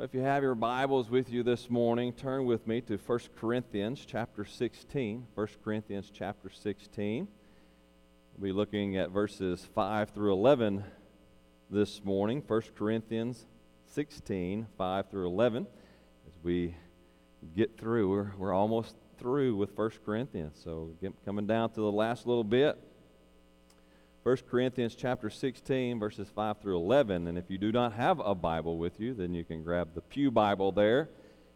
If you have your Bibles with you this morning, turn with me to 1 Corinthians chapter 16. 1 Corinthians chapter 16. We'll be looking at verses 5 through 11 this morning. 1 Corinthians 16, 5 through 11. As we get through, we're, we're almost through with 1 Corinthians. So get, coming down to the last little bit. 1 Corinthians chapter 16, verses 5 through 11. And if you do not have a Bible with you, then you can grab the Pew Bible there,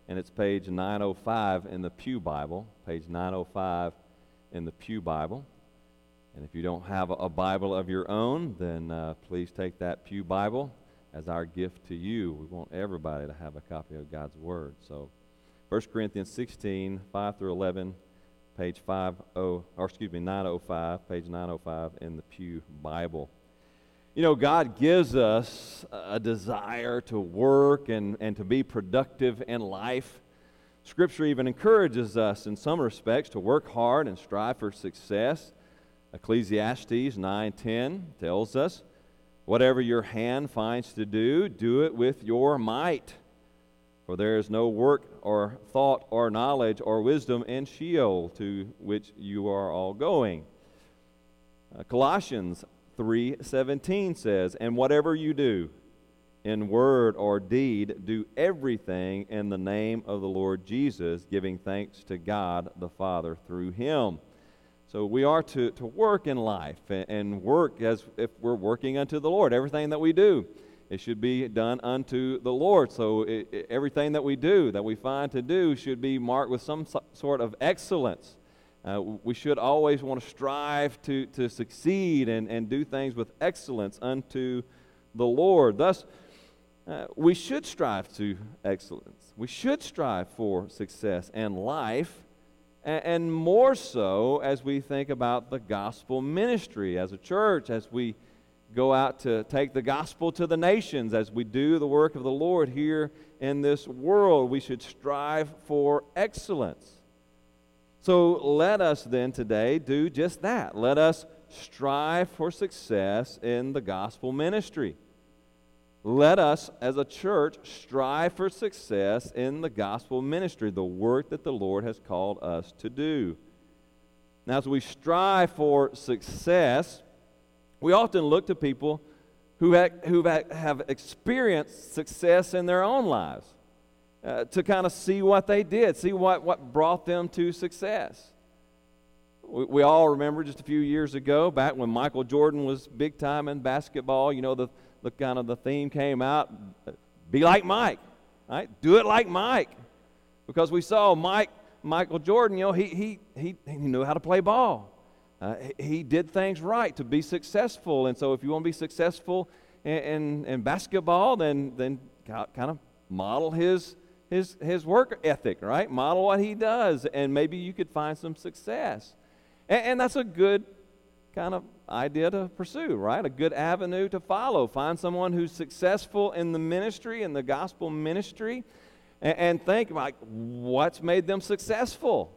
and it's page 905 in the Pew Bible. Page 905 in the Pew Bible. And if you don't have a Bible of your own, then uh, please take that Pew Bible as our gift to you. We want everybody to have a copy of God's Word. So, 1 Corinthians 16, 5 through 11 page 50, or excuse me, 905, page 905 in the Pew Bible. You know, God gives us a desire to work and, and to be productive in life. Scripture even encourages us in some respects to work hard and strive for success. Ecclesiastes 9:10 tells us, "Whatever your hand finds to do, do it with your might." For there is no work or thought or knowledge or wisdom in Sheol to which you are all going. Uh, Colossians 3:17 says, "And whatever you do, in word or deed, do everything in the name of the Lord Jesus, giving thanks to God the Father through him." So we are to, to work in life and, and work as if we're working unto the Lord, everything that we do. It should be done unto the Lord. So it, it, everything that we do, that we find to do, should be marked with some so, sort of excellence. Uh, we should always want to strive to, to succeed and, and do things with excellence unto the Lord. Thus, uh, we should strive to excellence. We should strive for success and life, and, and more so as we think about the gospel ministry as a church, as we go out to take the gospel to the nations as we do the work of the Lord here in this world. We should strive for excellence. So let us then today do just that. Let us strive for success in the gospel ministry. Let us, as a church, strive for success in the gospel ministry, the work that the Lord has called us to do. Now, as we strive for success, we often look to people who, who have experienced success in their own lives uh, to kind of see what they did, see what, what brought them to success. We, we all remember just a few years ago, back when Michael Jordan was big time in basketball, you know, the, the kind of the theme came out be like Mike, right? Do it like Mike. Because we saw Mike, Michael Jordan, you know, he, he, he, he knew how to play ball. Uh, he did things right to be successful. And so, if you want to be successful in, in, in basketball, then, then kind of model his, his, his work ethic, right? Model what he does, and maybe you could find some success. And, and that's a good kind of idea to pursue, right? A good avenue to follow. Find someone who's successful in the ministry, in the gospel ministry, and, and think like, what's made them successful?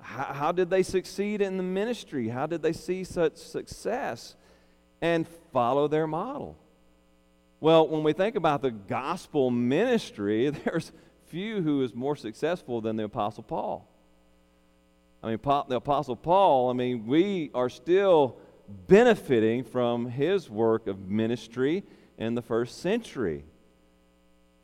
How, how did they succeed in the ministry? How did they see such success? And follow their model. Well, when we think about the gospel ministry, there's few who is more successful than the Apostle Paul. I mean, the Apostle Paul, I mean, we are still benefiting from his work of ministry in the first century.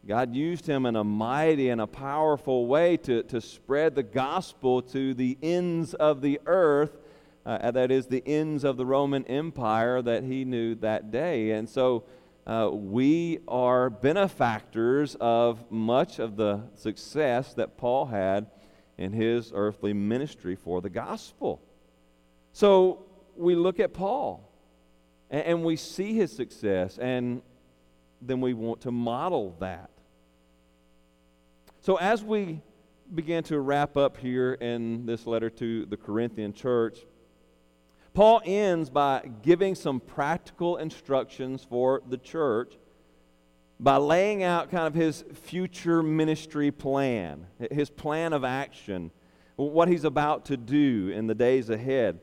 God used him in a mighty and a powerful way to, to spread the gospel to the ends of the earth, uh, that is, the ends of the Roman Empire that he knew that day. And so uh, we are benefactors of much of the success that Paul had in his earthly ministry for the gospel. So we look at Paul and, and we see his success, and then we want to model that. So, as we begin to wrap up here in this letter to the Corinthian church, Paul ends by giving some practical instructions for the church by laying out kind of his future ministry plan, his plan of action, what he's about to do in the days ahead.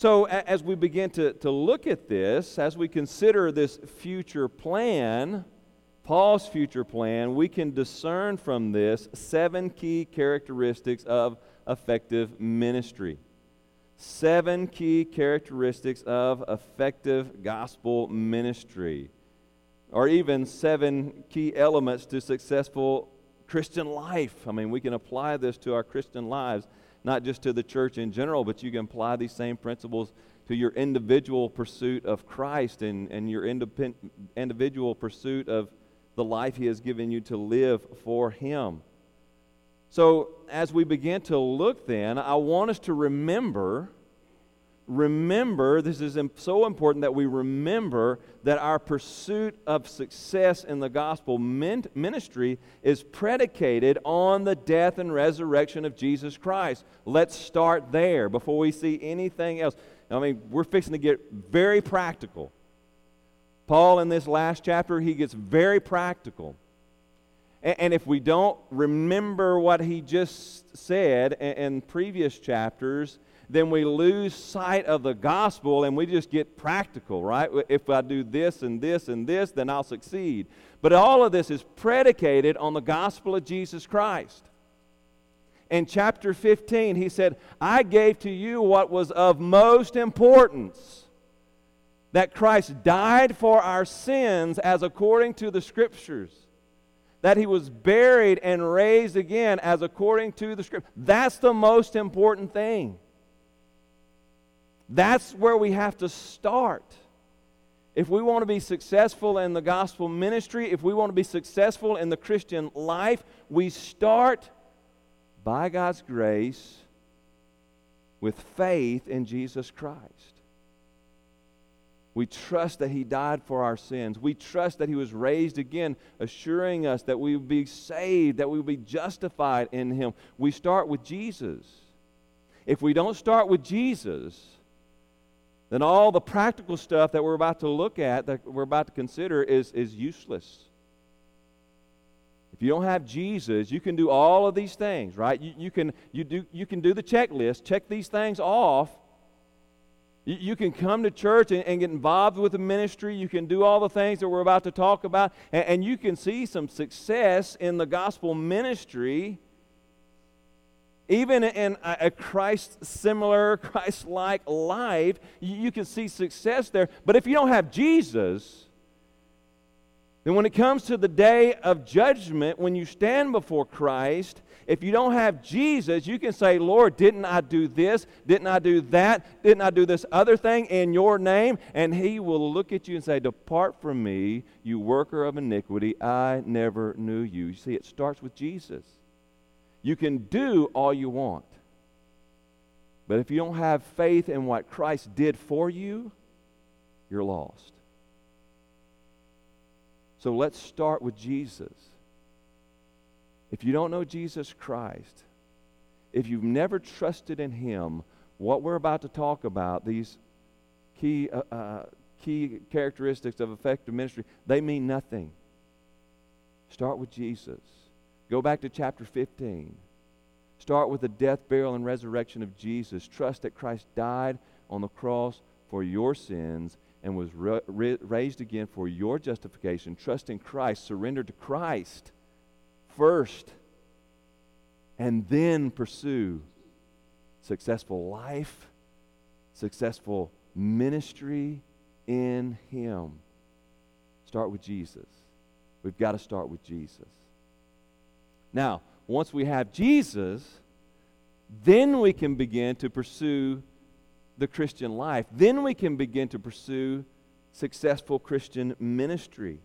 So, as we begin to, to look at this, as we consider this future plan, Paul's future plan, we can discern from this seven key characteristics of effective ministry. Seven key characteristics of effective gospel ministry, or even seven key elements to successful Christian life. I mean, we can apply this to our Christian lives, not just to the church in general, but you can apply these same principles to your individual pursuit of Christ and, and your individual pursuit of the life He has given you to live for Him. So, as we begin to look then, I want us to remember remember, this is so important that we remember that our pursuit of success in the gospel ministry is predicated on the death and resurrection of Jesus Christ. Let's start there before we see anything else. I mean, we're fixing to get very practical. Paul, in this last chapter, he gets very practical. And, if we don't remember what he just said in previous chapters, then we lose sight of the gospel and we just get practical, right? If I do this and this and this, then I'll succeed. But all of this is predicated on the gospel of Jesus Christ. In chapter 15, he said, I gave to you what was of most importance that Christ died for our sins as according to the Scriptures, that he was buried and raised again as according to the Scripture. That's the most important thing. That's where we have to start. If we want to be successful in the gospel ministry, if we want to be successful in the Christian life, we start by God's grace with faith in Jesus Christ. We trust that He died for our sins. We trust that He was raised again, assuring us that we will be saved, that we will be justified in Him. We start with Jesus. If we don't start with Jesus, then all the practical stuff that we're about to look at, that we're about to consider, is, is useless. If you don't have Jesus, you can do all of these things, right? You, you, can, you, do, you can do the checklist, check these things off. You, you can come to church and, and, get involved with the ministry. You can do all the things that we're about to talk about, and, and you can see some success in the gospel ministry even in a Christ similar, Christ like life, you can see success there. But if you don't have Jesus, then when it comes to the day of judgment, when you stand before Christ, if you don't have Jesus, you can say, Lord, didn't I do this? Didn't I do that? Didn't I do this other thing in your name? And he will look at you and say, Depart from me, you worker of iniquity. I never knew you. You see, it starts with Jesus. You can do all you want. But if you don't have faith in what Christ did for you, you're lost. So let's start with Jesus. If you don't know Jesus Christ, if you've never trusted in Him, what we're about to talk about, these key, uh, uh, key characteristics of effective ministry, they mean nothing. Start with Jesus. Go back to chapter 15. Start with the death, burial, and resurrection of Jesus. Trust that Christ died on the cross for your sins and was raised again for your justification. Trust in Christ. Surrender to Christ first. And then pursue successful life, successful ministry in Him. Start with Jesus. We've got to start with Jesus. Now, once we have Jesus, then we can begin to pursue the Christian life. Then we can begin to pursue successful Christian ministry.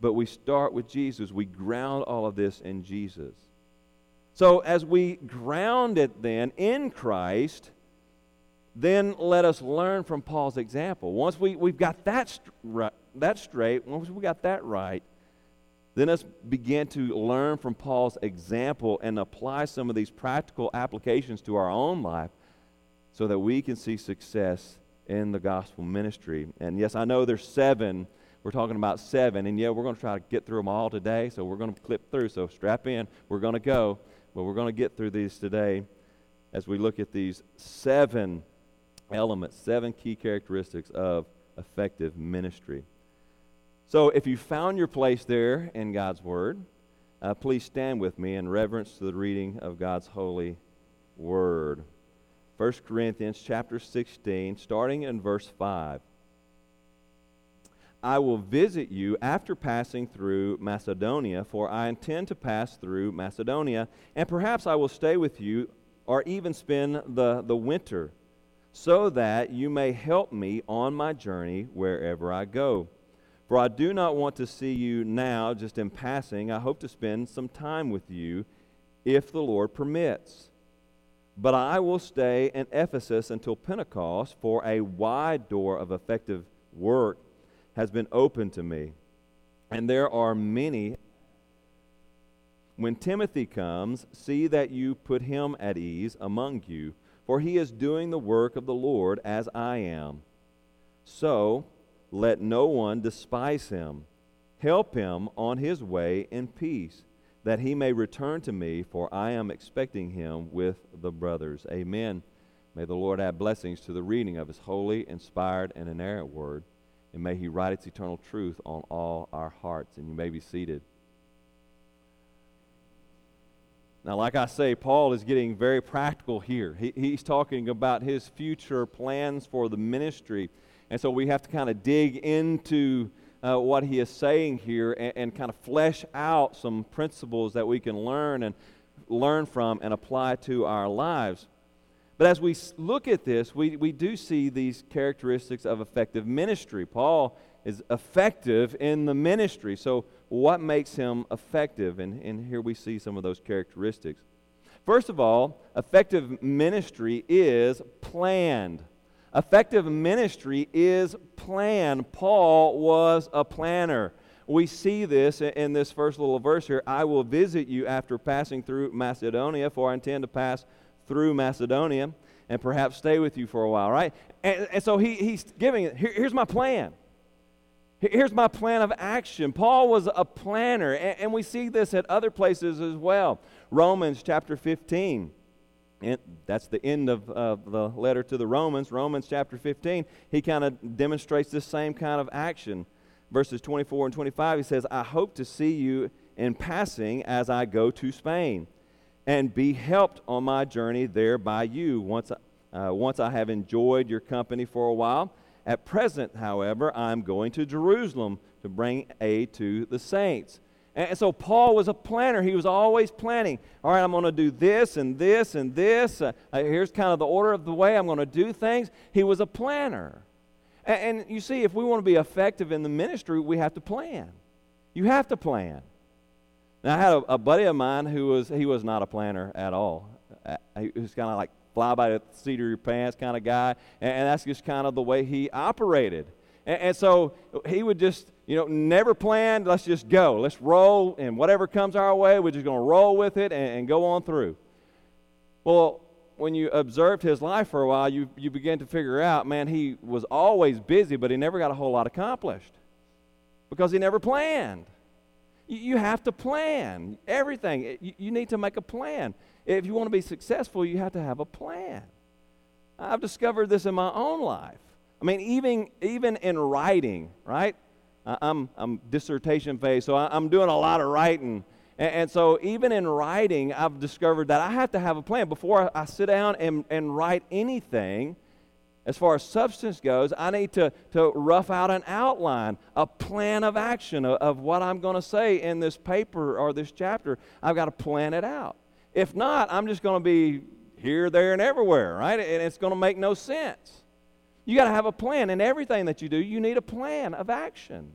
But we start with Jesus. We ground all of this in Jesus. So, as we ground it then in Christ, then let us learn from Paul's example. Once we, we've got that, that straight, once we got that right, then let's begin to learn from Paul's example and apply some of these practical applications to our own life so that we can see success in the gospel ministry. And yes, I know there's seven. We're talking about seven. And yeah, we're going to try to get through them all today. So we're going to clip through. So strap in. We're going to go. But we're going to get through these today as we look at these seven elements, seven key characteristics of effective ministry. So if you found your place there in God's Word, uh, please stand with me in reverence to the reading of God's holy Word. 1 Corinthians chapter 16, starting in verse 5. I will visit you after passing through Macedonia, for I intend to pass through Macedonia, and perhaps I will stay with you or even spend the, the winter, so that you may help me on my journey wherever I go. For I do not want to see you now just in passing. I hope to spend some time with you if the Lord permits. But I will stay in Ephesus until Pentecost, for a wide door of effective work has been opened to me. And there are many. When Timothy comes, see that you put him at ease among you, for he is doing the work of the Lord as I am. So, let no one despise him. Help him on his way in peace, that he may return to me, for I am expecting him with the brothers. Amen. May the Lord add blessings to the reading of his holy, inspired, and inerrant word, and may he write its eternal truth on all our hearts. And you may be seated. Now, like I say, Paul is getting very practical here. He, he's talking about his future plans for the ministry. And so we have to kind of dig into uh, what he is saying here and, and kind of flesh out some principles that we can learn and learn from and apply to our lives. But as we look at this, we, we do see these characteristics of effective ministry. Paul is effective in the ministry. So, what makes him effective? And, and here we see some of those characteristics. First of all, effective ministry is planned. Effective ministry is planned. Paul was a planner. We see this in this first little verse here. I will visit you after passing through Macedonia, for I intend to pass through Macedonia and perhaps stay with you for a while, right? And, and so he, he's giving, here, here's my plan. Here's my plan of action. Paul was a planner, and, and we see this at other places as well. Romans chapter 15 and that's the end of the letter to the Romans, Romans chapter 15. He kind of demonstrates this same kind of action. Verses 24 and 25, he says, I hope to see you in passing as I go to Spain and be helped on my journey there by you once, uh, once I have enjoyed your company for a while. At present, however, I'm going to Jerusalem to bring aid to the saints and so Paul was a planner. He was always planning. All right, I'm going to do this and this and this. Uh, uh, here's kind of the order of the way I'm going to do things. He was a planner. And, and you see, if we want to be effective in the ministry, we have to plan. You have to plan. Now, I had a, a buddy of mine who was, he was not a planner at all. Uh, he was kind of like fly by the seat of your pants kind of guy. And, and that's just kind of the way he operated. And, and so he would just, you know, never planned. Let's just go. Let's roll, and whatever comes our way, we're just going to roll with it and, and, go on through. Well, when you observed his life for a while, you, you begin to figure out, man, he was always busy, but he never got a whole lot accomplished because he never planned. You, you have to plan everything. You, you need to make a plan. If you want to be successful, you have to have a plan. I've discovered this in my own life. I mean, even, even in writing, right? I'm, I'm dissertation phase, so I'm doing a lot of writing. And, and, so, even in writing, I've discovered that I have to have a plan. Before I, sit down and, and write anything, as far as substance goes, I need to, to rough out an outline, a plan of action of, of what I'm going to say in this paper or this chapter. I've got to plan it out. If not, I'm just going to be here, there, and everywhere, right? And it's going to make no sense. You got to have a plan. In everything that you do, you need a plan of action.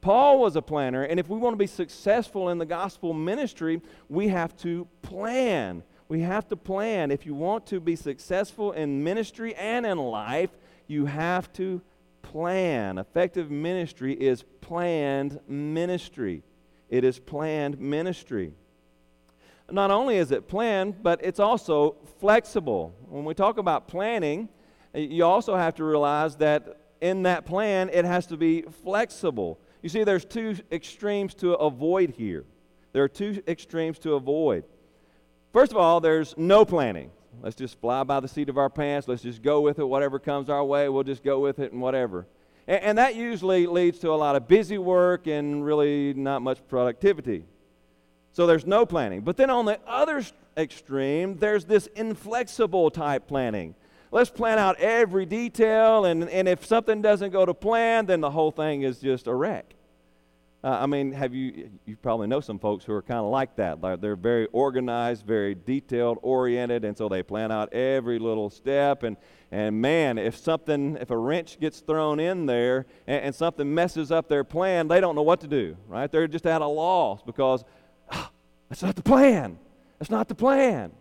Paul was a planner, and if we want to be successful in the gospel ministry, we have to plan. We have to plan. If you want to be successful in ministry and in life, you have to plan. Effective ministry is planned ministry. It is planned ministry. Not only is it planned, but it's also flexible. When we talk about planning, you also have to realize that in that plan, it has to be flexible. You see, there's two extremes to avoid here. There are two extremes to avoid. First of all, there's no planning. Let's just fly by the seat of our pants. Let's just go with it. Whatever comes our way, we'll just go with it and whatever. And, and that usually leads to a lot of busy work and really not much productivity. So there's no planning. But then on the other extreme, there's this inflexible type planning. Let's plan out every detail, and, and if something doesn't go to plan, then the whole thing is just a wreck. Uh, I mean, have you, you probably know some folks who are kind of like that. Like they're very organized, very detailed oriented, and so they plan out every little step. And, and man, if something, if a wrench gets thrown in there and, and something messes up their plan, they don't know what to do, right? They're just at a loss because oh, that's not the plan. That's not the plan.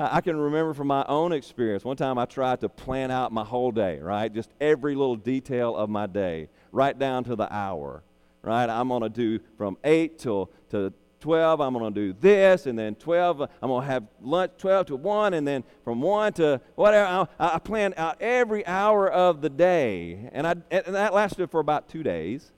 I can remember from my own experience. One time I tried to plan out my whole day, right? Just every little detail of my day, right down to the hour right? I'm going to do from 8 till to 12, I'm going to do this, and then 12, I'm going to have lunch 12 to 1, and then from 1 to whatever. I, I plan out every hour of the day. And, I, and that lasted for about two days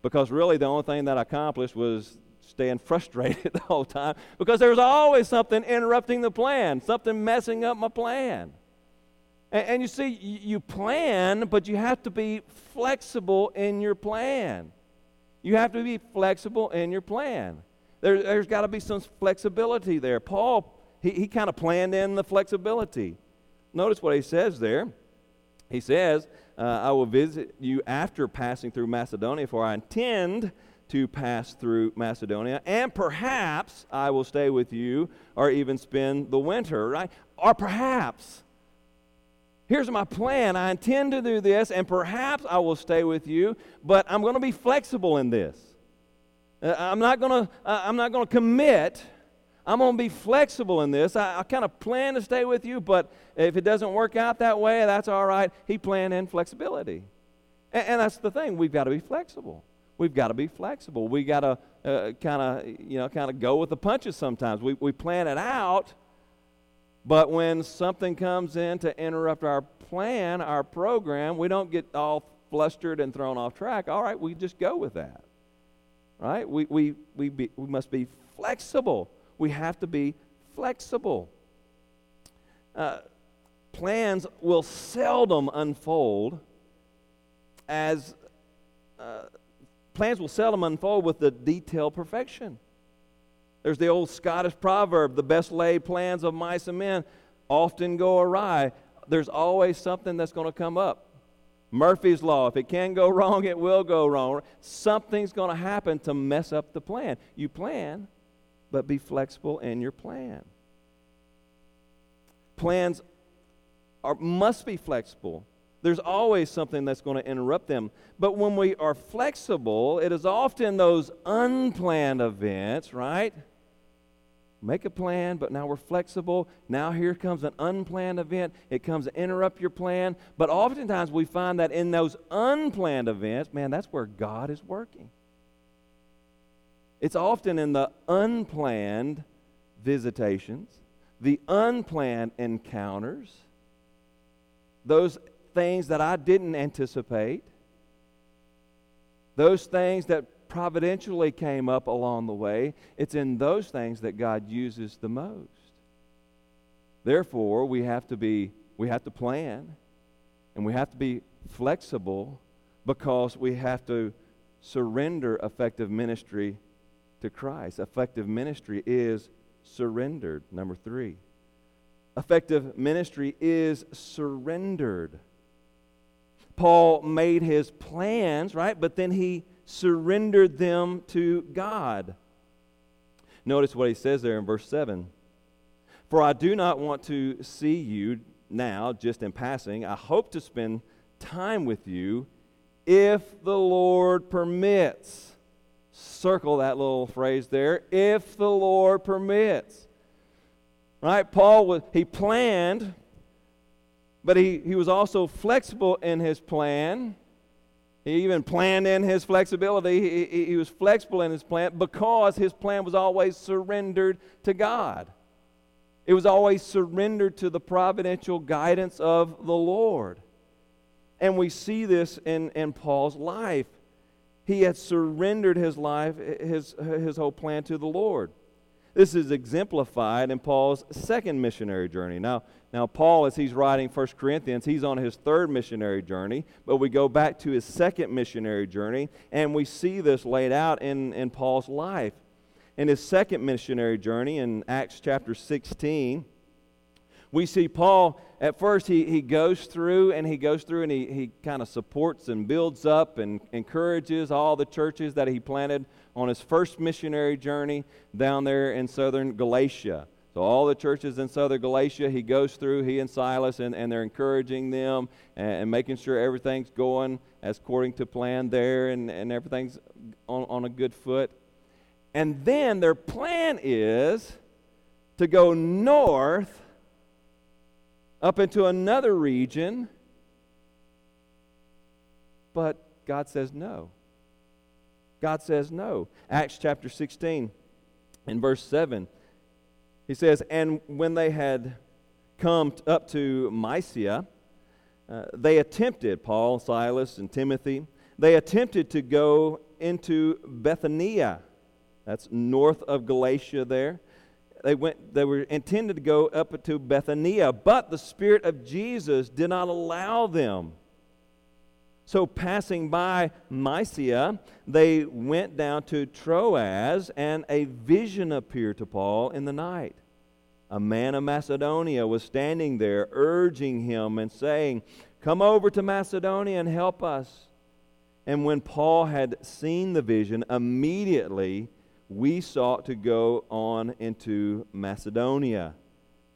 because really the only thing that I accomplished was staying frustrated the whole time because there's always something interrupting the plan, something messing up my plan. And, and you see, you plan, but you have to be flexible in your plan. You have to be flexible in your plan. There, there's got to be some flexibility there. Paul, he, he kind of planned in the flexibility. Notice what he says there. He says, uh, I will visit you after passing through Macedonia, for I intend to pass through Macedonia, and perhaps I will stay with you or even spend the winter, right? Or perhaps here's my plan. I intend to do this, and perhaps I will stay with you, but I'm going to be flexible in this. Uh, I'm not going to. Uh, I'm not going to commit. I'm going to be flexible in this. I, I kind of plan to stay with you, but if it doesn't work out that way, that's all right. He planned in flexibility, and, and that's the thing. We've got to be flexible. We've got to be flexible. We got to uh, kind of, you know, kind of go with the punches sometimes. We, we plan it out, but when something comes in to interrupt our plan, our program, we don't get all flustered and thrown off track. All right, we just go with that. Right? We, we, we, be, we must be flexible. We have to be flexible. Uh, plans will seldom unfold as uh, plans will seldom unfold with the detailed perfection. There's the old Scottish proverb the best laid plans of mice and men often go awry. There's always something that's going to come up. Murphy's Law if it can go wrong, it will go wrong. Something's going to happen to mess up the plan. You plan, but be flexible in your plan. Plans are, must be flexible. There's always something that's going to interrupt them. But when we are flexible, it is often those unplanned events, right? Make a plan, but now we're flexible. Now here comes an unplanned event. It comes to interrupt your plan. But oftentimes we find that in those unplanned events, man, that's where God is working. It's often in the unplanned visitations, the unplanned encounters, those things that I didn't anticipate, those things that providentially came up along the way, it's in those things that God uses the most. Therefore, we have to be we have to plan and we have to be flexible because we have to surrender effective ministry to Christ. Effective ministry is surrendered. Number 3. Effective ministry is surrendered. Paul made his plans, right? But then he surrendered them to God. Notice what he says there in verse 7 For I do not want to see you now, just in passing. I hope to spend time with you if the Lord permits. Circle that little phrase there. If the Lord permits. Right? Paul was, he planned, but he, he was also flexible in his plan. He even planned in his flexibility. He, he, he, was flexible in his plan because his plan was always surrendered to God. It was always surrendered to the providential guidance of the Lord. And we see this in, in Paul's life. He had surrendered his life, his, his whole plan to the Lord. This is exemplified in Paul's second missionary journey. Now, now Paul, as he's writing 1 Corinthians, he's on his third missionary journey, but we go back to his second missionary journey, and we see this laid out in, in Paul's life. In his second missionary journey in Acts chapter 16, we see Paul, at first, he, he goes through and he goes through and he, he kind of supports and builds up and encourages all the churches that he planted on his first missionary journey down there in southern Galatia. So, all the churches in southern Galatia, he goes through, he and Silas, and, and they're encouraging them and, and making sure everything's going as according to plan there and, and everything's on, on a good foot. And then their plan is to go north up into another region, but God says no. God says no. Acts chapter 16, in verse 7, he says, And when they had come up to Mysia, uh, they attempted, Paul, Silas, and Timothy, they attempted to go into Bithynia. That's north of Galatia there they went they were intended to go up to Bithynia, but the spirit of Jesus did not allow them. So passing by Mysia, they went down to Troas, and a vision appeared to Paul in the night. A man of Macedonia was standing there, urging him and saying, Come over to Macedonia and help us. And when Paul had seen the vision, immediately we sought to go on into Macedonia,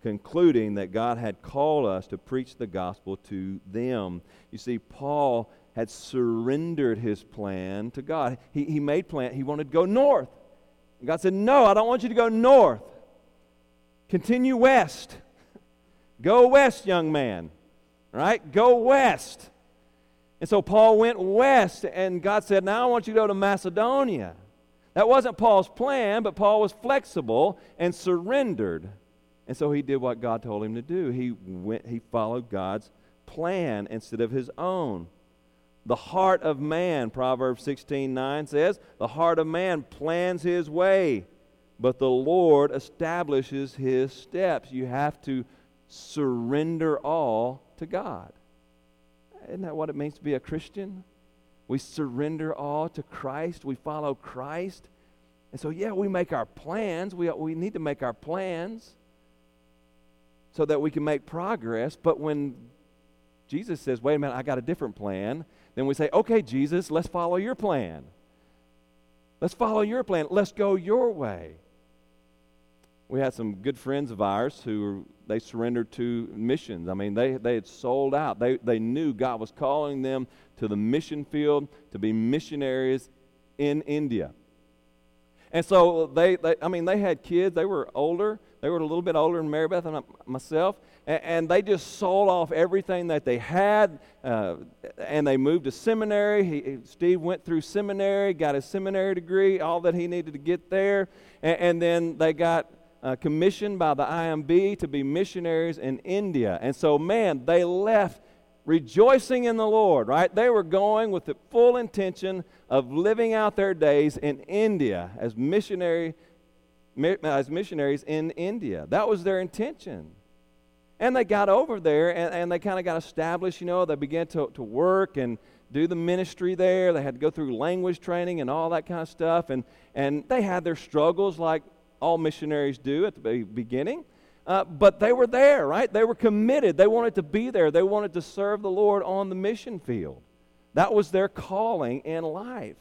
concluding that God had called us to preach the gospel to them. You see, Paul had surrendered his plan to God. He, he made plan, he wanted to go north. And God said, No, I don't want you to go north. Continue west. Go west, young man. Right? Go west. And so Paul went west, and God said, Now I want you to go to Macedonia. That wasn't Paul's plan, but Paul was flexible and surrendered. And so he did what God told him to do. He went he followed God's plan instead of his own. The heart of man, Proverbs 16:9 says, the heart of man plans his way, but the Lord establishes his steps. You have to surrender all to God. Isn't that what it means to be a Christian? We surrender all to Christ. We follow Christ. And so, yeah, we make our plans. We, we need to make our plans so that we can make progress. But when Jesus says, wait a minute, I got a different plan, then we say, okay, Jesus, let's follow your plan. Let's follow your plan. Let's go your way. We had some good friends of ours who they surrendered to missions. I mean, they, they had sold out. They, they knew God was calling them to the mission field to be missionaries in India. And so they, they I mean, they had kids. They were older. They were a little bit older than Mary Beth and myself. And, they just sold off everything that they had. Uh, and they moved to seminary. He, Steve went through seminary, got his seminary degree, all that he needed to get there. And, and then they got uh, commissioned by the IMB to be missionaries in India. And so, man, they left rejoicing in the Lord, right? They were going with the full intention of living out their days in India as missionary as missionaries in India. That was their intention. And they got over there and, and they kind of got established, you know, they began to, to work and do the ministry there. They had to go through language training and all that kind of stuff. And, and they had their struggles like all missionaries do at the beginning. Uh, but they were there, right? They were committed. They wanted to be there. They wanted to serve the Lord on the mission field. That was their calling in life.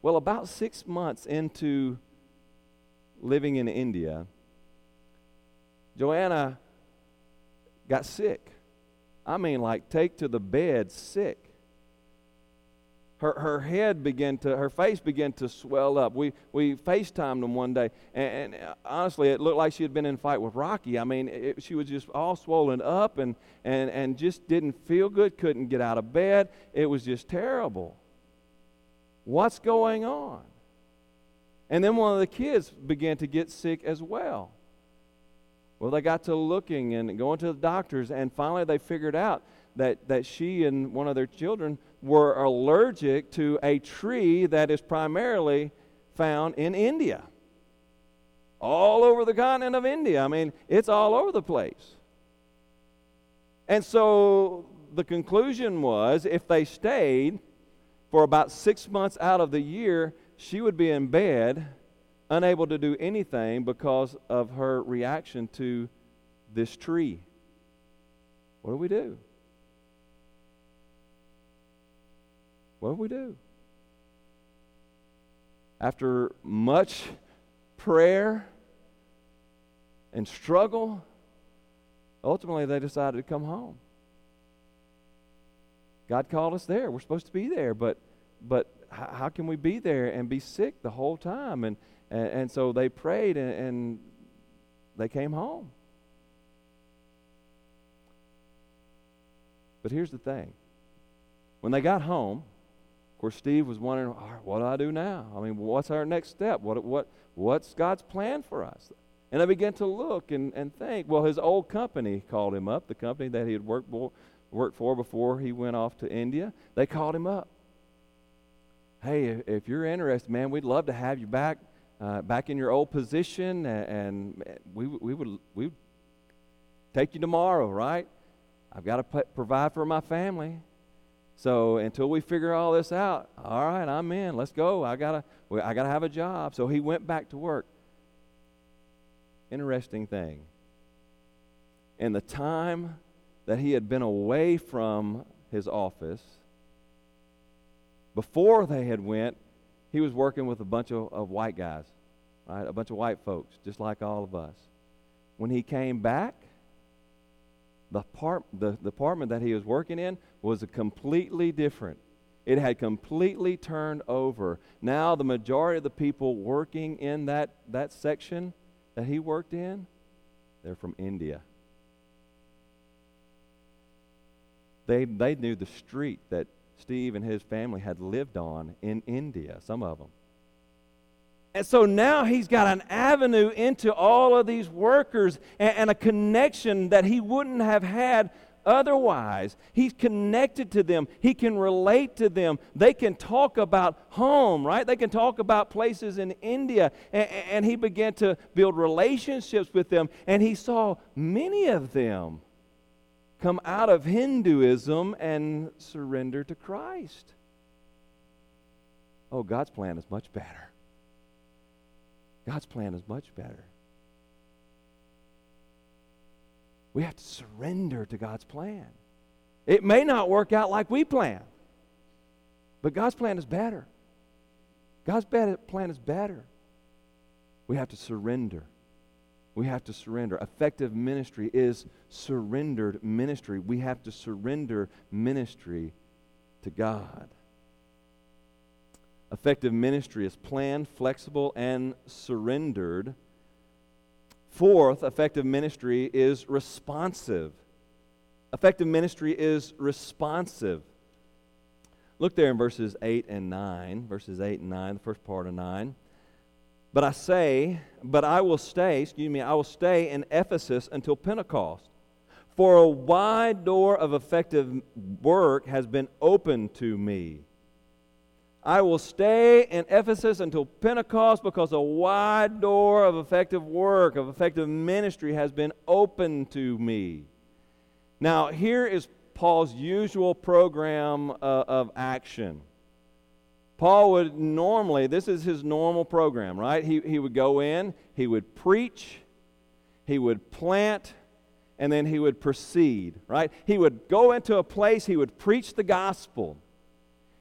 Well, about six months into living in India, Joanna got sick. I mean, like, take to the bed sick her, her head began to, her face began to swell up. We, we FaceTimed them one day, and, and uh, honestly, it looked like she had been in a fight with Rocky. I mean, it, she was just all swollen up and, and, and just didn't feel good, couldn't get out of bed. It was just terrible. What's going on? And then one of the kids began to get sick as well. Well, they got to looking and going to the doctors, and finally they figured out that, that she and one of their children were allergic to a tree that is primarily found in India. all over the continent of India. I mean, it's all over the place. And so the conclusion was if they stayed for about six months out of the year, she would be in bed, unable to do anything because of her reaction to this tree. What do we do? What do we do? After much prayer and struggle, ultimately they decided to come home. God called us there. We're supposed to be there, but but how, can we be there and be sick the whole time? And and, and so they prayed and, and they came home. But here's the thing. When they got home, of course, Steve was wondering, what do I do now? I mean, what's our next step? What, what, what's God's plan for us? And I began to look and, and think. Well, his old company called him up, the company that he had worked for, worked for before he went off to India. They called him up. Hey, if you're interested, man, we'd love to have you back, uh, back in your old position, and, and we, we would we would take you tomorrow, right? I've got to p- provide for my family. So until we figure all this out, all right, I'm in. Let's go. I gotta, I gotta have a job. So he went back to work. Interesting thing. In the time that he had been away from his office, before they had went, he was working with a bunch of, of white guys, right? A bunch of white folks, just like all of us. When he came back, the, part, the, the apartment that he was working in was a completely different. It had completely turned over. Now, the majority of the people working in that, that section that he worked in, they're from India. They, they knew the street that Steve and his family had lived on in India, some of them. And so now he's got an avenue into all of these workers and, and, a connection that he wouldn't have had otherwise. He's connected to them, he can relate to them. They can talk about home, right? They can talk about places in India. And, and he began to build relationships with them, and he saw many of them come out of Hinduism and surrender to Christ. Oh, God's plan is much better. God's plan is much better. We have to surrender to God's plan. It may not work out like we plan, but God's plan is better. God's plan is better. We have to surrender. We have to surrender. Effective ministry is surrendered ministry. We have to surrender ministry to God. Effective ministry is planned, flexible, and surrendered. Fourth, effective ministry is responsive. Effective ministry is responsive. Look there in verses 8 and 9. Verses 8 and 9, the first part of 9. But I say, but I will stay, excuse me, I will stay in Ephesus until Pentecost. For a wide door of effective work has been opened to me I will stay in Ephesus until Pentecost because a wide door of effective work, of effective ministry has been opened to me. Now, here is Paul's usual program uh, of action. Paul would normally, this is his normal program, right? He, he would go in, he would preach, he would plant, and then he would proceed, right? He would go into a place, he would preach the gospel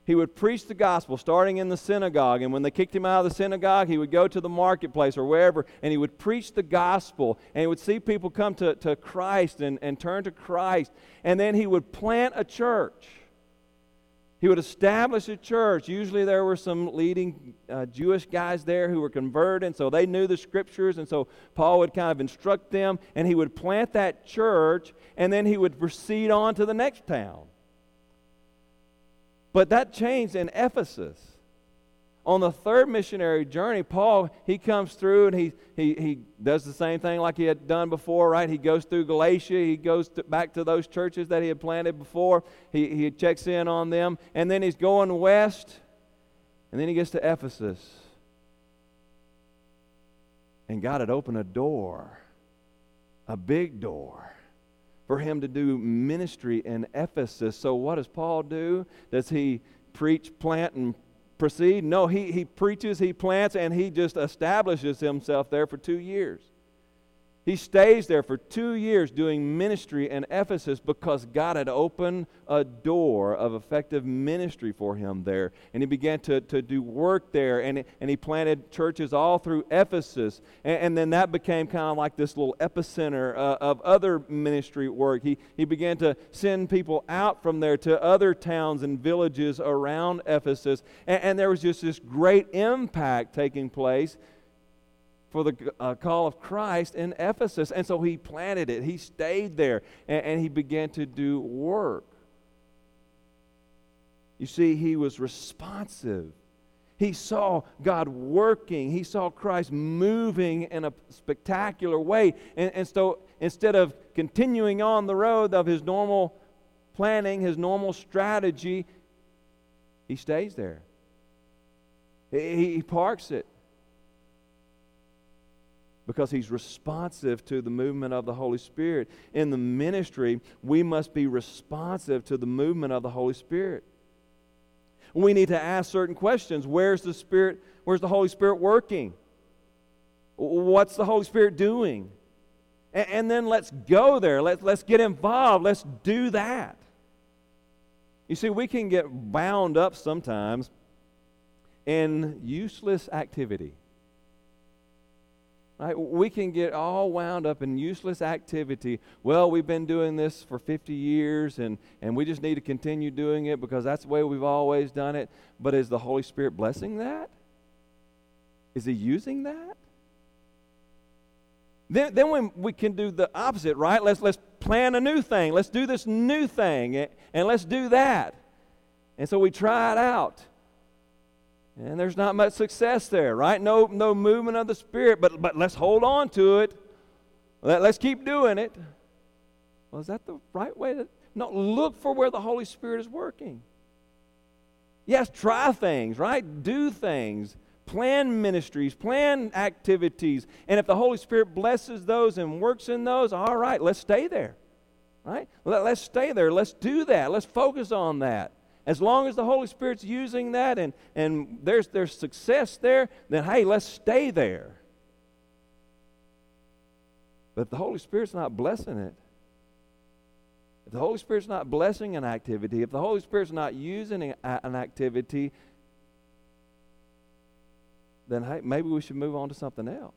he would preach the gospel starting in the synagogue. And when they kicked him out of the synagogue, he would go to the marketplace or wherever and he would preach the gospel. And he would see people come to, to Christ and, and turn to Christ. And then he would plant a church. He would establish a church. Usually there were some leading uh, Jewish guys there who were converted, and so they knew the scriptures. And so Paul would kind of instruct them, and he would plant that church, and then he would proceed on to the next town. But that changed in Ephesus. On the third missionary journey, Paul, he comes through and he, he, he does the same thing like he had done before, right? He goes through Galatia. He goes to, back to those churches that he had planted before. He, he checks in on them. And then he's going west. And then he gets to Ephesus. And God had opened a door, a big door, for him to do ministry in Ephesus. So, what does Paul do? Does he preach, plant, and proceed? No, he, he preaches, he plants, and he just establishes himself there for two years. He stays there for two years doing ministry in Ephesus because God had opened a door of effective ministry for him there. And he began to, to do work there, and, and he planted churches all through Ephesus. And, and then that became kind of like this little epicenter uh, of other ministry work. He, he began to send people out from there to other towns and villages around Ephesus. And, and there was just this great impact taking place for the uh, call of Christ in Ephesus. And so he planted it, he stayed there, and, and he began to do work. You see, he was responsive. He saw God working. He saw Christ moving in a spectacular way. And, and so instead of continuing on the road of his normal planning, his normal strategy, he stays there. He, he parks it because he's responsive to the movement of the Holy Spirit. In the ministry, we must be responsive to the movement of the Holy Spirit. We need to ask certain questions. Where's the Spirit? Where's the Holy Spirit working? What's the Holy Spirit doing? And, and then let's go there. Let, let's get involved. Let's do that. You see, we can get bound up sometimes in useless activity. Right? We can get all wound up in useless activity. Well, we've been doing this for 50 years and, and we just need to continue doing it because that's the way we've always done it. But is the Holy Spirit blessing that? Is He using that? Then, then we, we can do the opposite, right? Let's, let's plan a new thing. Let's do this new thing and, and let's do that. And so we try it out. And there's not much success there, right? No, no movement of the Spirit, but, but let's hold on to it. Let, let's keep doing it. Well, is that the right way to? No, look for where the Holy Spirit is working. Yes, try things, right? Do things. Plan ministries, plan activities. And if the Holy Spirit blesses those and works in those, all right, let's stay there. Right? Let, let's stay there. Let's do that. Let's focus on that. As long as the Holy Spirit's using that and, and there's, there's success there, then hey, let's stay there. But if the Holy Spirit's not blessing it, if the Holy Spirit's not blessing an activity, if the Holy Spirit's not using an activity, then hey, maybe we should move on to something else.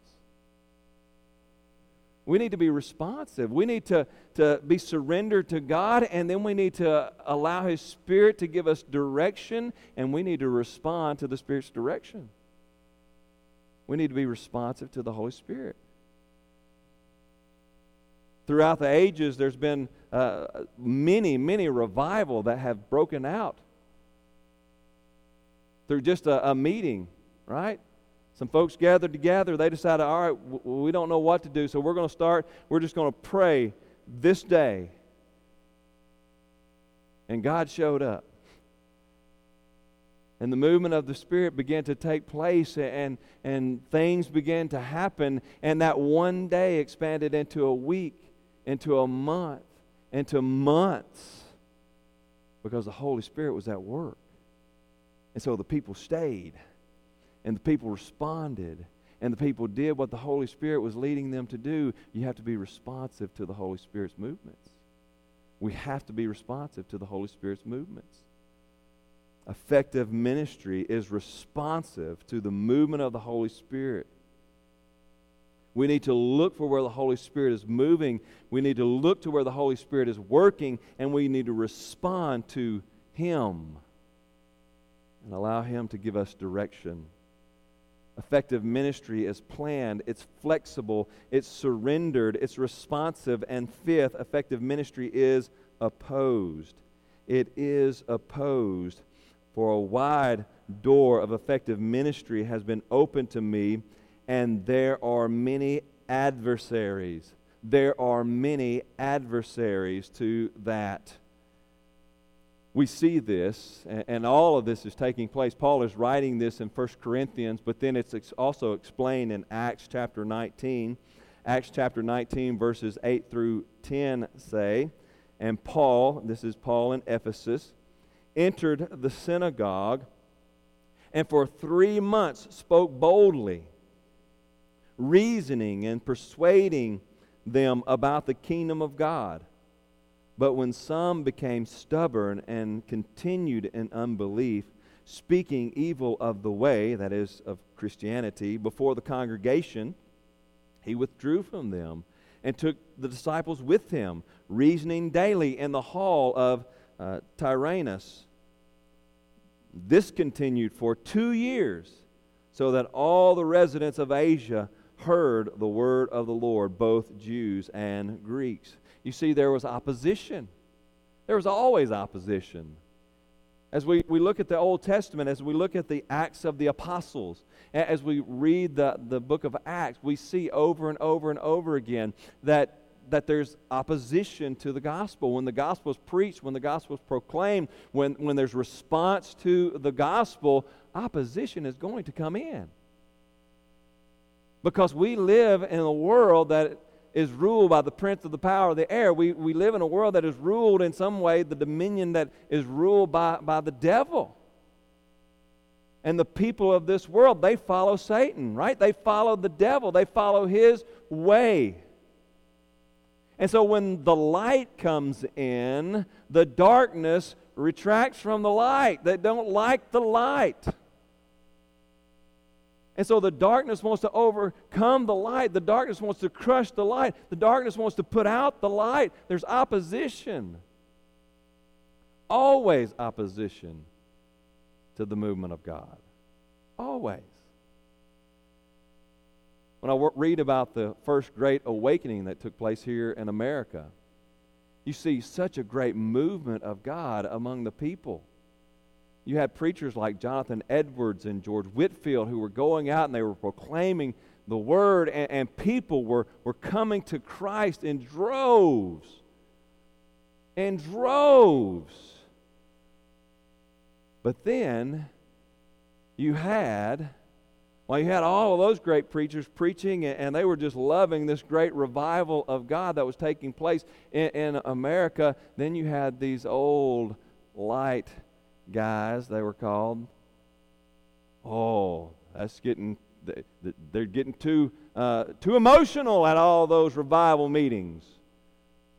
We need to be responsive. We need to, to be surrendered to God, and then we need to allow His Spirit to give us direction, and we need to respond to the Spirit's direction. We need to be responsive to the Holy Spirit. Throughout the ages, there's been uh, many, many revival that have broken out through just a, a meeting, right? Some folks gathered together. They decided, all right, we don't know what to do, so we're going to start. We're just going to pray this day. And God showed up. And the movement of the Spirit began to take place, and, and things began to happen. And that one day expanded into a week, into a month, into months, because the Holy Spirit was at work. And so the people stayed and the people responded and the people did what the Holy Spirit was leading them to do, you have to be responsive to the Holy Spirit's movements. We have to be responsive to the Holy Spirit's movements. Effective ministry is responsive to the movement of the Holy Spirit. We need to look for where the Holy Spirit is moving. We need to look to where the Holy Spirit is working, and we need to respond to Him and allow Him to give us direction effective ministry is planned, it's flexible, it's surrendered, it's responsive, and fifth, effective ministry is opposed. It is opposed. For a wide door of effective ministry has been opened to me, and there are many adversaries. There are many adversaries to that. We see this, and, all of this is taking place. Paul is writing this in 1 Corinthians, but then it's also explained in Acts chapter 19. Acts chapter 19, verses 8 through 10 say, And Paul, this is Paul in Ephesus, entered the synagogue and for three months spoke boldly, reasoning and persuading them about the kingdom of God. But when some became stubborn and continued in unbelief, speaking evil of the way, that is, of Christianity, before the congregation, he withdrew from them and took the disciples with him, reasoning daily in the hall of uh, Tyrannus. This continued for two years, so that all the residents of Asia heard the word of the Lord, both Jews and Greeks. You see, there was opposition. There was always opposition. As we, we look at the Old Testament, as we look at the Acts of the Apostles, as we read the, the book of Acts, we see over and over and over again that, that there's opposition to the gospel. When the gospel is preached, when the gospel is proclaimed, when, when there's response to the gospel, opposition is going to come in. Because we live in a world that is ruled by the prince of the power of the air. We, we live in a world that is ruled in some way, the dominion that is ruled by, by the devil. And the people of this world, they follow Satan, right? They follow the devil, they follow his way. And so when the light comes in, the darkness retracts from the light. They don't like the light. And so the darkness wants to overcome the light. The darkness wants to crush the light. The darkness wants to put out the light. There's opposition. Always opposition to the movement of God. Always. When I read about the first great awakening that took place here in America, you see such a great movement of God among the people. You had preachers like Jonathan Edwards and George Whitefield who were going out and they were proclaiming the word, and, and people were, were coming to Christ in droves. In droves. But then you had, well, you had all of those great preachers preaching, and they were just loving this great revival of God that was taking place in, in America. Then you had these old, light, guys, they were called. Oh, that's getting, they're getting too, uh, too emotional at all those revival meetings.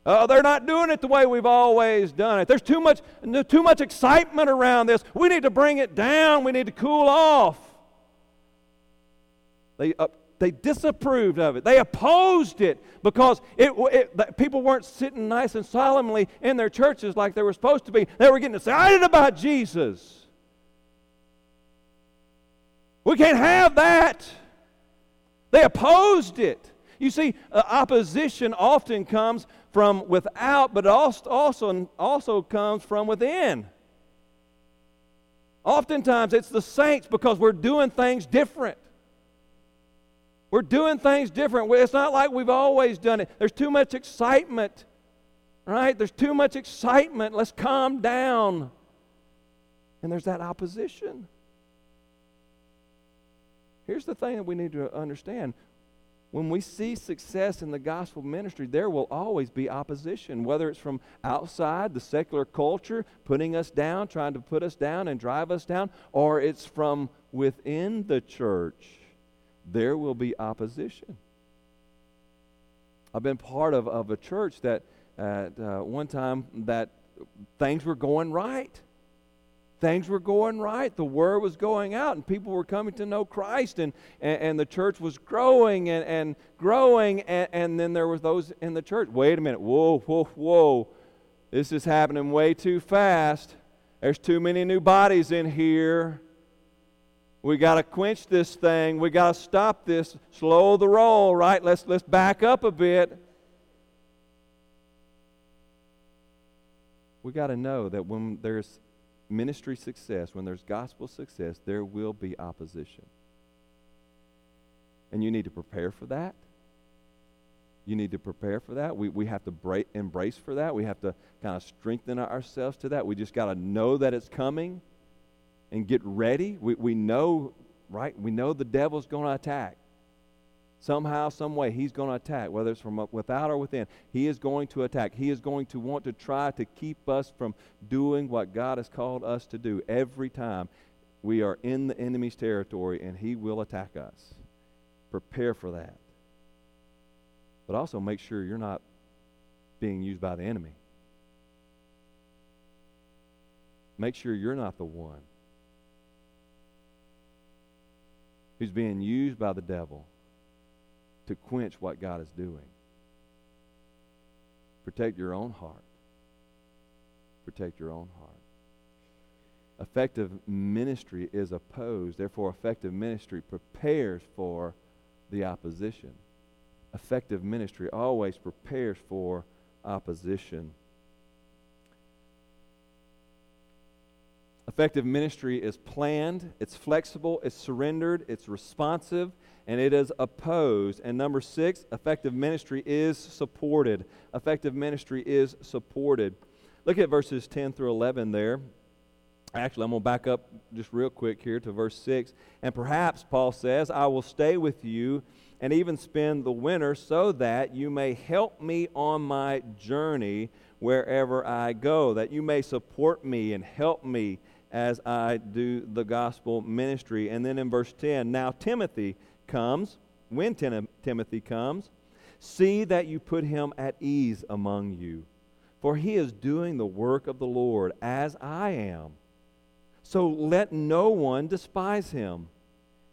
Oh, they're not doing it the way we've always done it. There's too much, too much excitement around this. We need to bring it down. We need to cool off. They, uh, they disapproved of it. They opposed it because it, it, people weren't sitting nice and solemnly in their churches like they were supposed to be. They were getting excited about Jesus. We can't have that. They opposed it. You see, uh, opposition often comes from without, but also, also, also comes from within. Oftentimes, it's the saints because we're doing things different. We're doing things different. It's not like we've always done it. There's too much excitement, right? There's too much excitement. Let's calm down. And there's that opposition. Here's the thing that we need to understand when we see success in the gospel ministry, there will always be opposition, whether it's from outside, the secular culture, putting us down, trying to put us down and drive us down, or it's from within the church there will be opposition. I've been part of, of a church that at uh, one time that things were going right. Things were going right. The word was going out, and people were coming to know Christ, and, and, and the church was growing and, and growing. And, and then there were those in the church. Wait a minute. Whoa, whoa, whoa. This is happening way too fast. There's too many new bodies in here. We got to quench this thing. We got to stop this. Slow the roll, right? Let's let's back up a bit. We got to know that when there's ministry success, when there's gospel success, there will be opposition. And you need to prepare for that. you need to prepare for that. We, we have to bra- embrace for that. We have to kind of strengthen ourselves to that. We just got to know that it's coming and get ready. We, we know, right? We know the devil's going to attack. Somehow, some way, he's going to attack, whether it's from without or within. He is going to attack. He is going to want to try to keep us from doing what God has called us to do every time we are in the enemy's territory, and he will attack us. Prepare for that. But also make sure you're not being used by the enemy. Make sure you're not the one who's being used by the devil to quench what God is doing. Protect your own heart. Protect your own heart. Effective ministry is opposed. Therefore, effective ministry prepares for the opposition. Effective ministry always prepares for opposition. Effective ministry is planned, it's flexible, it's surrendered, it's responsive, and it is opposed. And number six, effective ministry is supported. Effective ministry is supported. Look at verses 10 through 11 there. Actually, I'm going to back up just real quick here to verse 6. And perhaps, Paul says, I will stay with you and even spend the winter so that you may help me on my journey wherever I go, that you may support me and help me as I do the gospel ministry. And then in verse 10, now Timothy comes, when Tim- Timothy comes, see that you put him at ease among you, for he is doing the work of the Lord as I am. So let no one despise him.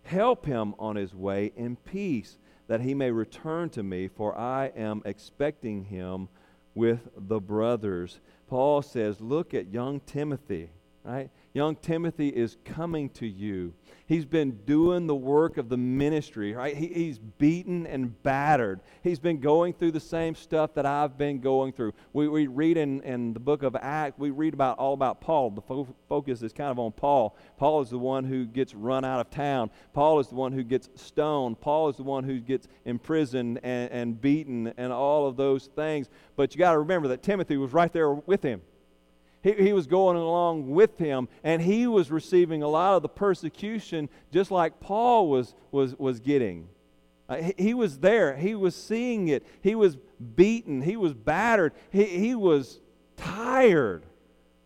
Help him on his way in peace, that he may return to me, for I am expecting him with the brothers. Paul says, Look at young Timothy, right? Young Timothy is coming to you. He's been doing the work of the ministry, right? He, he's beaten and battered. He's been going through the same stuff that I've been going through. We, we read in, in the book of Acts, we read about all about Paul. The fo- focus is kind of on Paul. Paul is the one who gets run out of town. Paul is the one who gets stoned. Paul is the one who gets imprisoned and, and beaten and all of those things. But you got to remember that Timothy was right there with him. He, he was going along with him, and he was receiving a lot of the persecution just like Paul was, was, was getting. Uh, he, he, was there. He was seeing it. He was beaten. He was battered. He, he was tired,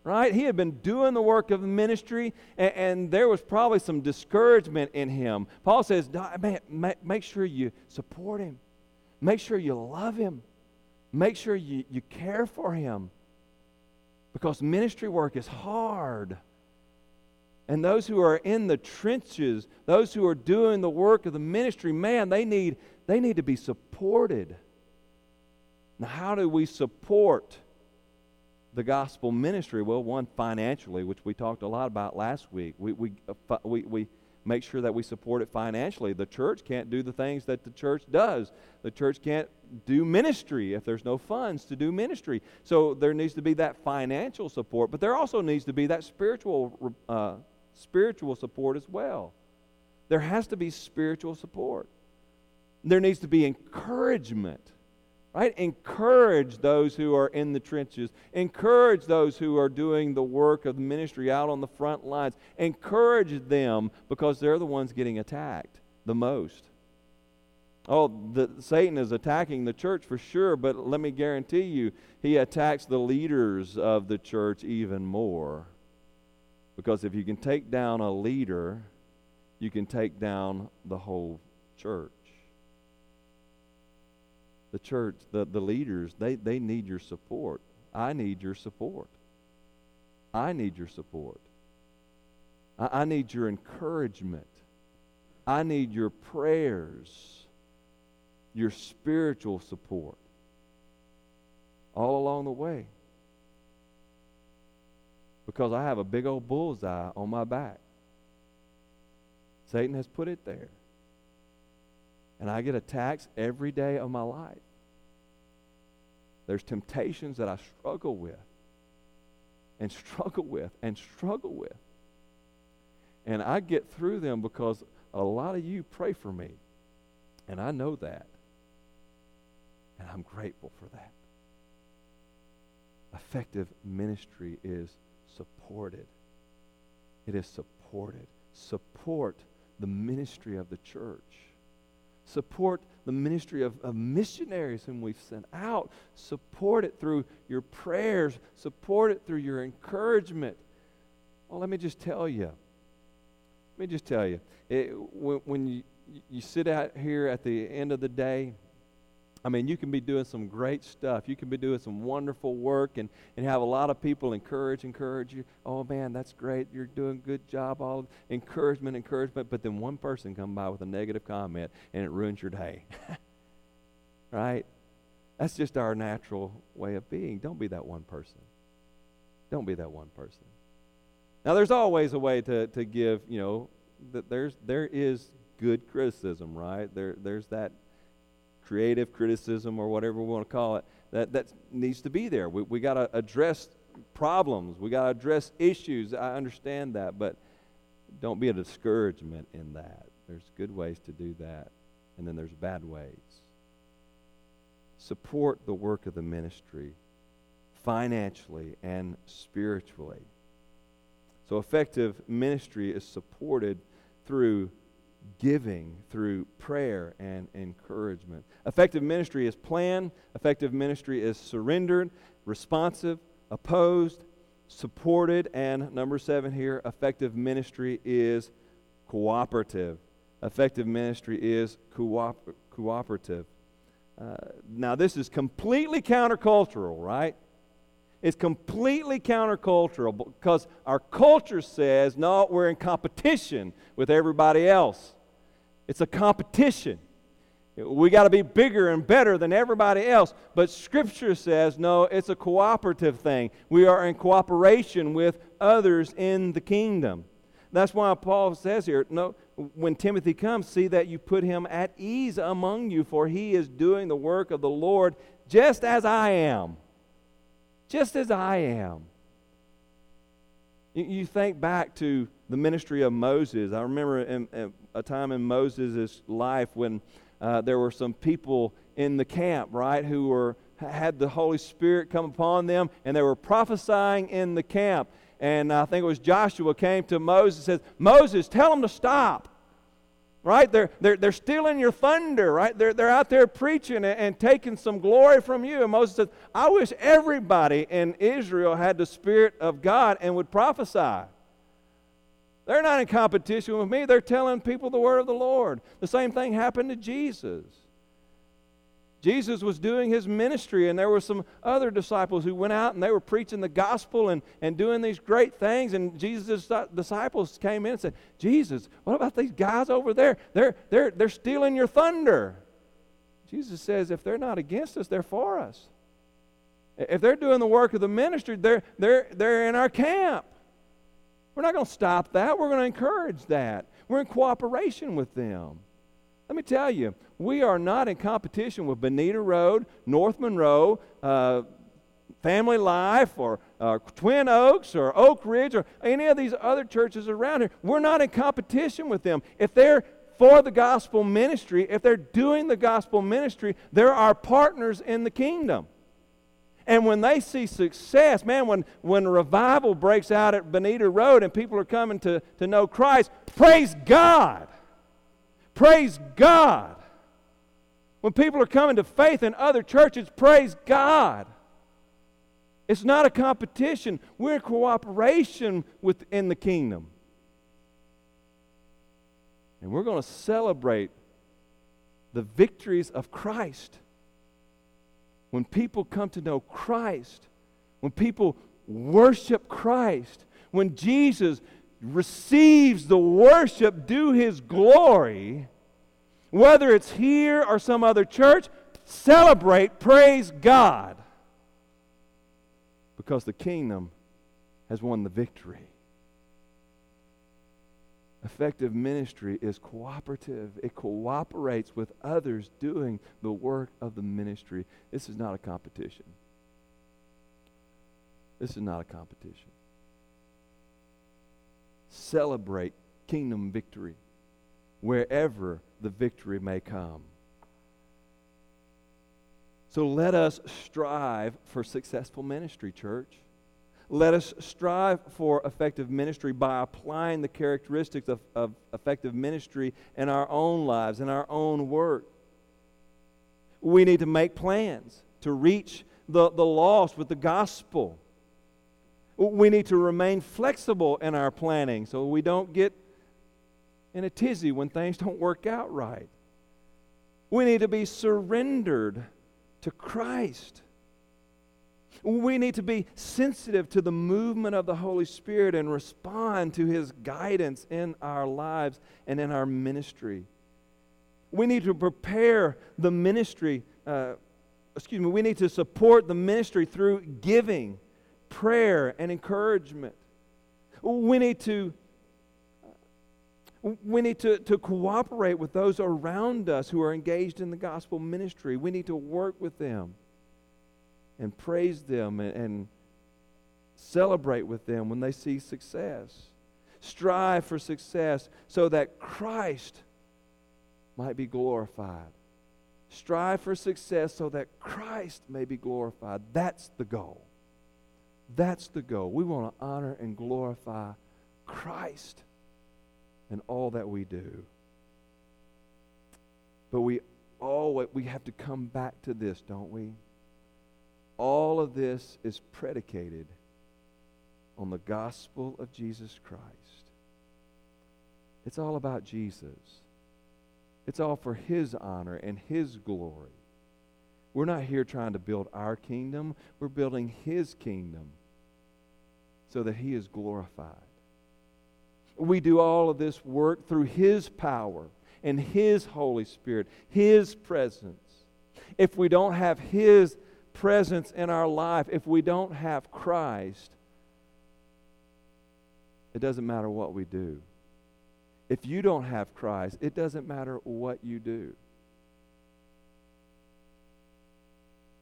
right? He had been doing the work of the ministry, and, and there was probably some discouragement in him. Paul says, man, make, make sure you support him, make sure you love him, make sure you, you care for him because ministry work is hard. And those who are in the trenches, those who are doing the work of the ministry, man, they need, they need to be supported. Now, how do we support the gospel ministry? Well, one, financially, which we talked a lot about last week. We, we, uh, we, we make sure that we support it financially. The church can't do the things that the church does. The church can't do ministry if there's no funds to do ministry. So there needs to be that financial support, but there also needs to be that spiritual uh, spiritual support as well. There has to be spiritual support. There needs to be encouragement. Right? Encourage those who are in the trenches. Encourage those who are doing the work of ministry out on the front lines. Encourage them because they're the ones getting attacked the most. Oh, the, Satan is attacking the church for sure, but let me guarantee you, he attacks the leaders of the church even more. Because if you can take down a leader, you can take down the whole church. The church, the, the leaders, they, they need your support. I need your support. I need your support. I, I need your encouragement. I need your prayers your spiritual support all along the way. Because I have a big old bullseye on my back. Satan has put it there. And I get attacks every day of my life. There's temptations that I struggle with, and struggle with, and struggle with. And I get through them because a lot of you pray for me. And I know that. And I'm grateful for that. Effective ministry is supported. It is supported. Support the ministry of the church. Support the ministry of, of missionaries whom we've sent out. Support it through your prayers. Support it through your encouragement. Well, let me just tell you. Let me just tell you. It, when, when you, you sit out here at the end of the day, I mean, you can be doing some great stuff. You can be doing some wonderful work and, and have a lot of people encourage, encourage you. Oh, man, that's great. You're doing a good job. All encouragement, encouragement. But then one person come by with a negative comment and it ruins your day. right? That's just our natural way of being. Don't be that one person. Don't be that one person. Now, there's always a way to, to give, you know, that there's, there is good criticism, right? There, there's that creative criticism or whatever we want to call it, that, that needs to be there. We, we got to address problems, we got to address issues. I understand that, but don't be a discouragement in that. There's good ways to do that, and then there's bad ways. Support the work of the ministry financially and spiritually. So, effective ministry is supported through giving through prayer and encouragement. Effective ministry is planned, effective ministry is surrendered, responsive, opposed, supported, and number seven here, effective ministry is cooperative. Effective ministry is cooper- cooperative. Uh, now, this is completely countercultural, right? It's completely countercultural because our culture says, no, we're in competition with everybody else. It's a competition. We got to be bigger and better than everybody else. But Scripture says, no, it's a cooperative thing. We are in cooperation with others in the kingdom. That's why Paul says here, no, when Timothy comes, see that you put him at ease among you, for he is doing the work of the Lord just as I am just as I am. You, think back to the ministry of Moses. I remember in, in a time in Moses' life when uh, there were some people in the camp, right, who were had the Holy Spirit come upon them, and they were prophesying in the camp. And I think it was Joshua came to Moses and says, Moses, tell them to stop right? They're, they're, they're stealing your thunder, right? They're, they're out there preaching and, and taking some glory from you. And Moses says, I wish everybody in Israel had the Spirit of God and would prophesy. They're not in competition with me. They're telling people the word of the Lord. The same thing happened to Jesus. Jesus was doing his ministry, and there were some other disciples who went out and they were preaching the gospel and, and doing these great things. And Jesus' disciples came in and said, Jesus, what about these guys over there? They're, they're, they're stealing your thunder. Jesus says, if they're not against us, they're for us. If they're doing the work of the ministry, they're, they're, they're in our camp. We're not going to stop that. We're going to encourage that. We're in cooperation with them. Let me tell you, we are not in competition with Bonita Road, North Monroe, uh, Family Life, or uh, Twin Oaks, or Oak Ridge, or any of these other churches around here. We're not in competition with them. If they're for the gospel ministry, if they're doing the gospel ministry, they're our partners in the kingdom. And when they see success, man, when, when revival breaks out at Bonita Road and people are coming to, to know Christ, praise God. Praise God. When people are coming to faith in other churches, praise God. It's not a competition. We're in cooperation within the kingdom. And we're going to celebrate the victories of Christ. When people come to know Christ, when people worship Christ, when Jesus receives the worship due his glory, whether it's here or some other church, celebrate, praise God. Because the kingdom has won the victory. Effective ministry is cooperative. It cooperates with others doing the work of the ministry. This is not a competition. This is not a competition celebrate kingdom victory wherever the victory may come. So let us strive for successful ministry, church. Let us strive for effective ministry by applying the characteristics of, of effective ministry in our own lives, in our own work. We need to make plans to reach the, the lost with the gospel. We need to remain flexible in our planning so we don't get in a tizzy when things don't work out right. We need to be surrendered to Christ. We need to be sensitive to the movement of the Holy Spirit and respond to His guidance in our lives and in our ministry. We need to prepare the ministry, uh, excuse me, we need to support the ministry through giving, prayer, and encouragement. We need to we need to, to cooperate with those around us who are engaged in the gospel ministry. We need to work with them and praise them and, and celebrate with them when they see success. Strive for success so that Christ might be glorified. Strive for success so that Christ may be glorified. That's the goal. That's the goal. We want to honor and glorify Christ in all that we do. But we always we have to come back to this, don't we? All of this is predicated on the gospel of Jesus Christ. It's all about Jesus. It's all for his honor and his glory. We're not here trying to build our kingdom. We're building his kingdom so that he is glorified. We do all of this work through His power and His Holy Spirit, His presence. If we don't have His presence in our life, if we don't have Christ, it doesn't matter what we do. If you don't have Christ, it doesn't matter what you do.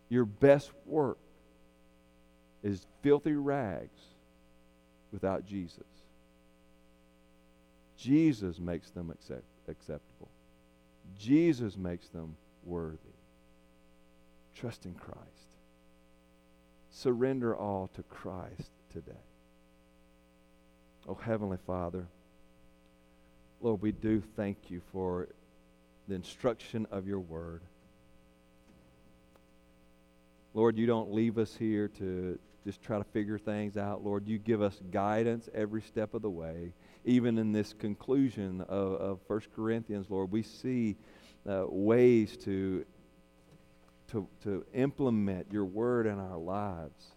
Your best work is filthy rags without Jesus. Jesus makes them accept, acceptable. Jesus makes them worthy. Trust in Christ. Surrender all to Christ today. Oh, Heavenly Father, Lord, we do thank you for the instruction of your word. Lord, you don't leave us here to just try to figure things out. Lord, you give us guidance every step of the way even in this conclusion of, of 1 Corinthians, Lord, we see uh, ways to, to, to implement your word in our lives.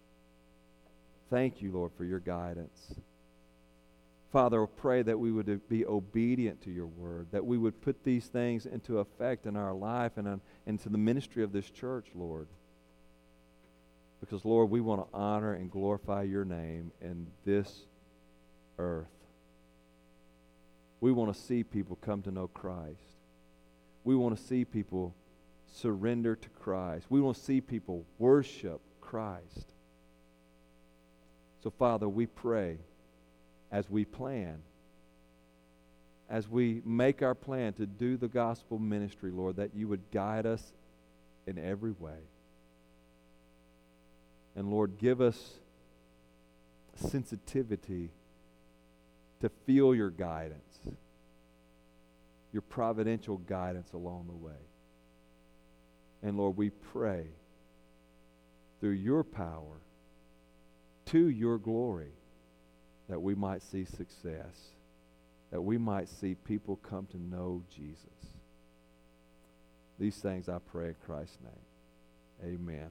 Thank you, Lord, for your guidance. Father, I pray that we would be obedient to your word, that we would put these things into effect in our life and into the ministry of this church, Lord. Because, Lord, we want to honor and glorify your name in this earth. We want to see people come to know Christ. We want to see people surrender to Christ. We want to see people worship Christ. So, Father, we pray as we plan, as we make our plan to do the gospel ministry, Lord, that you would guide us in every way. And Lord, give us sensitivity to feel your guidance, your providential guidance along the way. And Lord, we pray through your power to your glory that we might see success, that we might see people come to know Jesus. These things I pray in Christ's name. Amen.